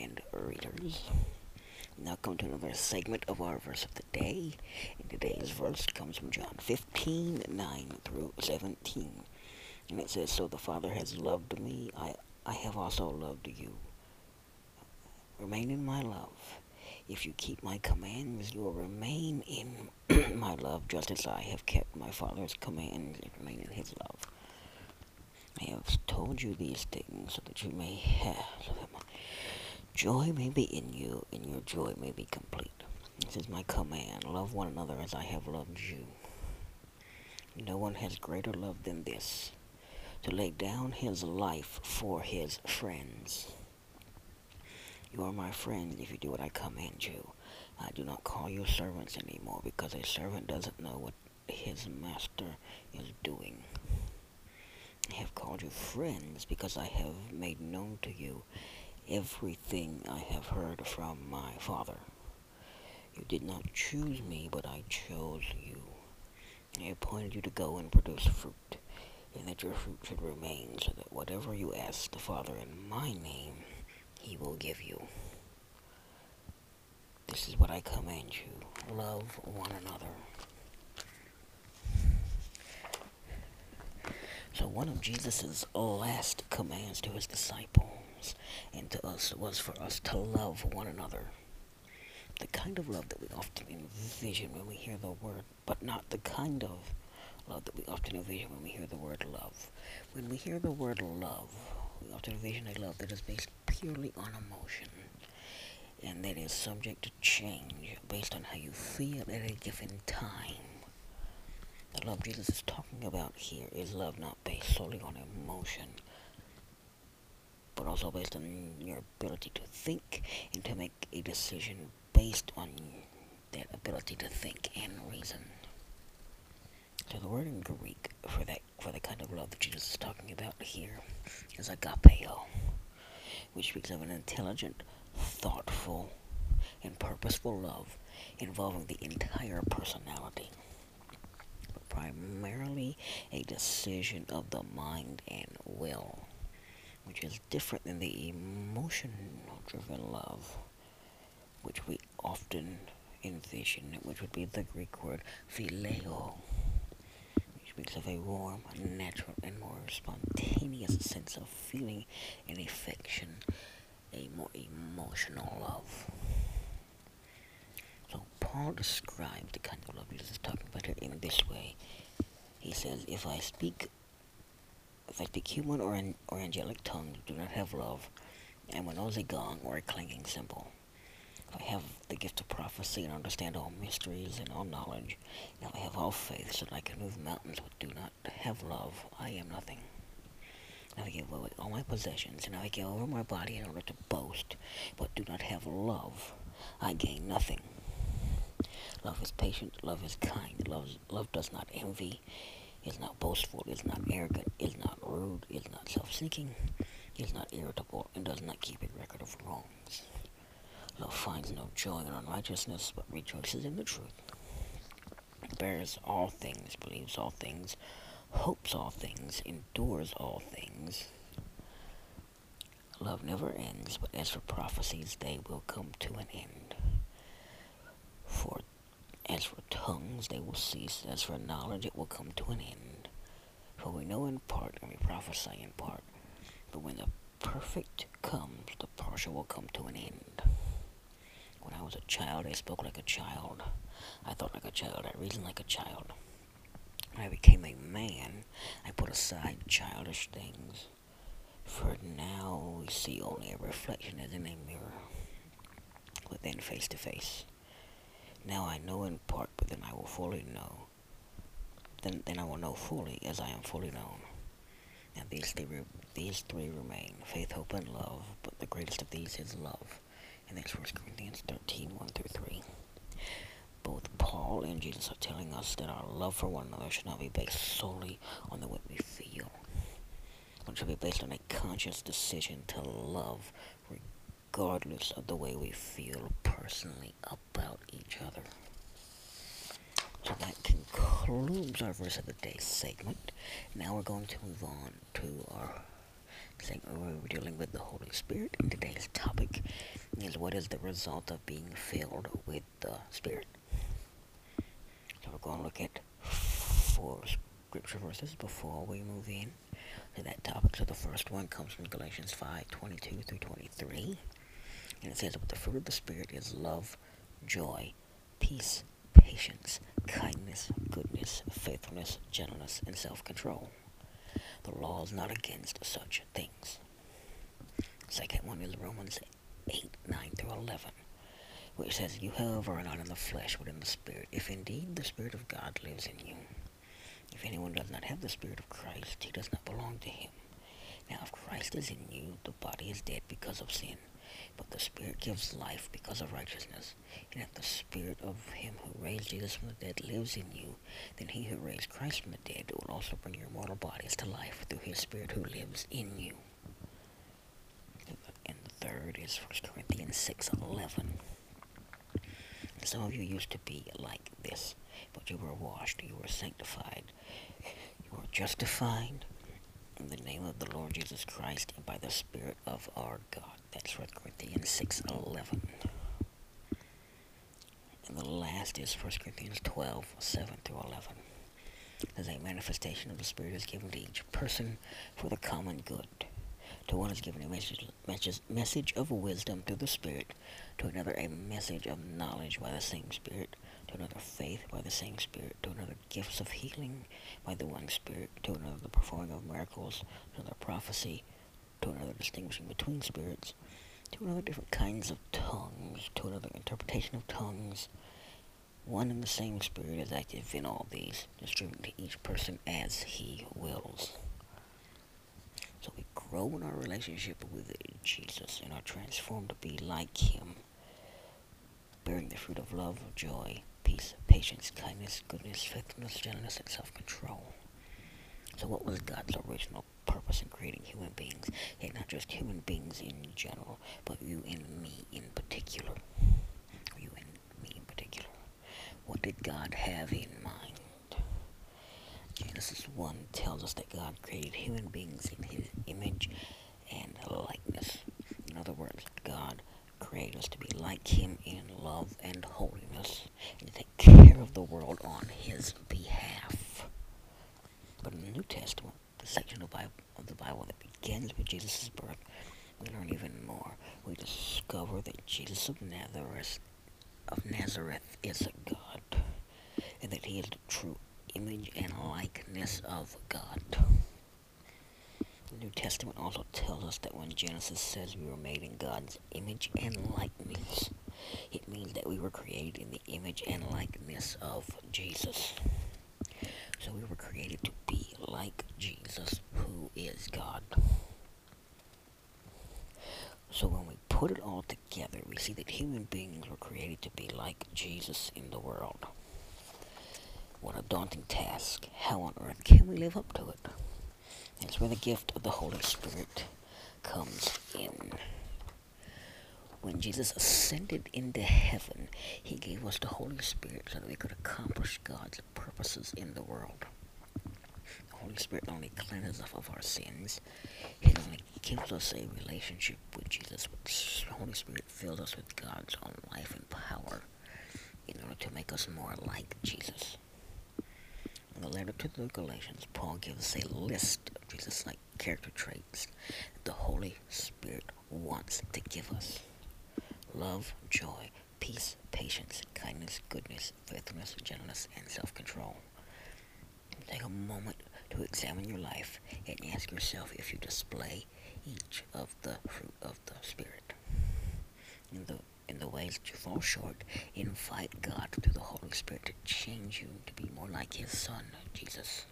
and readers. Now come to another segment of our verse of the day. And today's verse comes from John 15, 9 through 17. And it says, So the Father has loved me, I, I have also loved you. Remain in my love. If you keep my commands, you will remain in my love, just as I have kept my Father's commands and remain in his love. I have told you these things so that you may have, joy may be in you, and your joy may be complete. This is my command. Love one another as I have loved you. No one has greater love than this, to lay down his life for his friends. You are my friends if you do what I command you. I do not call you servants anymore because a servant doesn't know what his master is doing. I have called you friends because I have made known to you everything I have heard from my Father. You did not choose me, but I chose you. I appointed you to go and produce fruit, and that your fruit should remain, so that whatever you ask the Father in my name, he will give you. This is what I command you. Love one another. So one of Jesus' last commands to his and to us was for us to love one another. The kind of love that we often envision when we hear the word, but not the kind of love that we often envision when we hear the word love. When we hear the word love, we often envision a love that is based purely on emotion and that is subject to change based on how you feel at a given time. The love Jesus is talking about here is love not based solely on emotion, but also based on your ability to think and to make a decision based on that ability to think and reason. So the word in Greek for that for the kind of love that Jesus is talking about here is agapeo, which speaks of an intelligent, thoughtful, and purposeful love involving the entire personality primarily a decision of the mind and will, which is different than the emotional driven love, which we often envision, which would be the Greek word phileo, which speaks of a warm, natural, and more spontaneous sense of feeling and affection, a more emotional love. So Paul describes the kind of love Jesus is talking about in this way. He says, if I speak, I speak human or, an, or angelic tongues, do not have love, and when am a gong or a clanging cymbal. If I have the gift of prophecy and understand all mysteries and all knowledge, if I have all faith so that I can move mountains but do not have love, I am nothing. If I give away all my possessions, and I give over my body in order to boast, but do not have love, I gain nothing. Love is patient, love is kind, love, love does not envy, is not boastful, is not arrogant, self-seeking, is not irritable, and does not keep a record of wrongs. Love finds no joy in unrighteousness, but rejoices in the truth. Bears all things, believes all things, hopes all things, endures all things. Love never ends, but as for prophecies, they will come to an end. For as for tongues, they will cease. As for knowledge, it will come to an end. For we know in part, and we prophesy in part. But when the perfect comes, the partial will come to an end. When I was a child, I spoke like a child. I thought like a child. I reasoned like a child. When I became a man, I put aside childish things. For now we see only a reflection as in a mirror, but then face to face. Now I know in part, but then I will fully know. Then, then I will know fully as I am fully known. And these three, these three remain, faith, hope, and love, but the greatest of these is love. And that's 1 Corinthians 13, 1 through 3. Both Paul and Jesus are telling us that our love for one another should not be based solely on the way we feel. But should be based on a conscious decision to love regardless of the way we feel personally about each other. So that concludes our verse of the day segment. Now we're going to move on to our segment where we're dealing with the Holy Spirit. And today's topic is what is the result of being filled with the Spirit. So we're going to look at four scripture verses before we move in to that topic. So the first one comes from Galatians 5 22 through 23. And it says, But the fruit of the Spirit is love, joy, peace, patience, kindness, goodness, faithfulness, gentleness, and self control. The law is not against such things. Second one is Romans 8 9 through 11, which says, You, however, are not in the flesh, but in the Spirit, if indeed the Spirit of God lives in you. If anyone does not have the Spirit of Christ, he does not belong to him. Now, if Christ is in you, the body is dead because of sin, but the Spirit gives life because of righteousness. And if the Spirit of him who raised Jesus from the dead lives in you, then he who raised Christ from the dead will also bring your mortal bodies to life through his Spirit who lives in you. And the third is 1 Corinthians 6 11. Some of you used to be like this, but you were washed, you were sanctified, you were justified in the name of the Lord Jesus Christ and by the Spirit of our God. That's 1 Corinthians 6 11. And the last is 1 Corinthians 12 7 through 11. As a manifestation of the Spirit is given to each person for the common good. To one is given a message, message, message of wisdom through the Spirit, to another a message of knowledge by the same Spirit, to another faith by the same Spirit, to another gifts of healing by the one Spirit, to another the performing of miracles, to another prophecy, to another distinguishing between spirits, to another different kinds of tongues, to another interpretation of tongues. One and the same Spirit is active in all these, distributing to each person as he wills. So we grow in our relationship with Jesus and are transformed to be like him, bearing the fruit of love, joy, peace, patience, kindness, goodness, faithfulness, gentleness, and self-control. So what was God's original purpose in creating human beings? And not just human beings in general, but you and me in particular. You and me in particular. What did God have in? Genesis 1 tells us that God created human beings in his image and likeness. In other words, God created us to be like him in love and holiness and to take care of the world on his behalf. But in the New Testament, the section of, Bible, of the Bible that begins with Jesus' birth, we learn even more. We discover that Jesus of Nazareth, of Nazareth is a God, and that he is the true image and likeness of God. The New Testament also tells us that when Genesis says we were made in God's image and likeness, it means that we were created in the image and likeness of Jesus. So we were created to be like Jesus, who is God. So when we put it all together, we see that human beings were created to be like Jesus in the world. What a daunting task. How on earth can we live up to it? That's where the gift of the Holy Spirit comes in. When Jesus ascended into heaven, he gave us the Holy Spirit so that we could accomplish God's purposes in the world. The Holy Spirit only cleanses us of our sins, it only gives us a relationship with Jesus. The Holy Spirit fills us with God's own life and power in order to make us more like Jesus. In the letter to the Galatians, Paul gives a list of Jesus-like character traits that the Holy Spirit wants to give us. Love, joy, peace, patience, kindness, goodness, faithfulness, gentleness, and self-control. Take a moment to examine your life and ask yourself if you display each of the fruit of the Spirit. In the in the ways you fall short, invite God through the Holy Spirit to change you to be more like His Son, Jesus.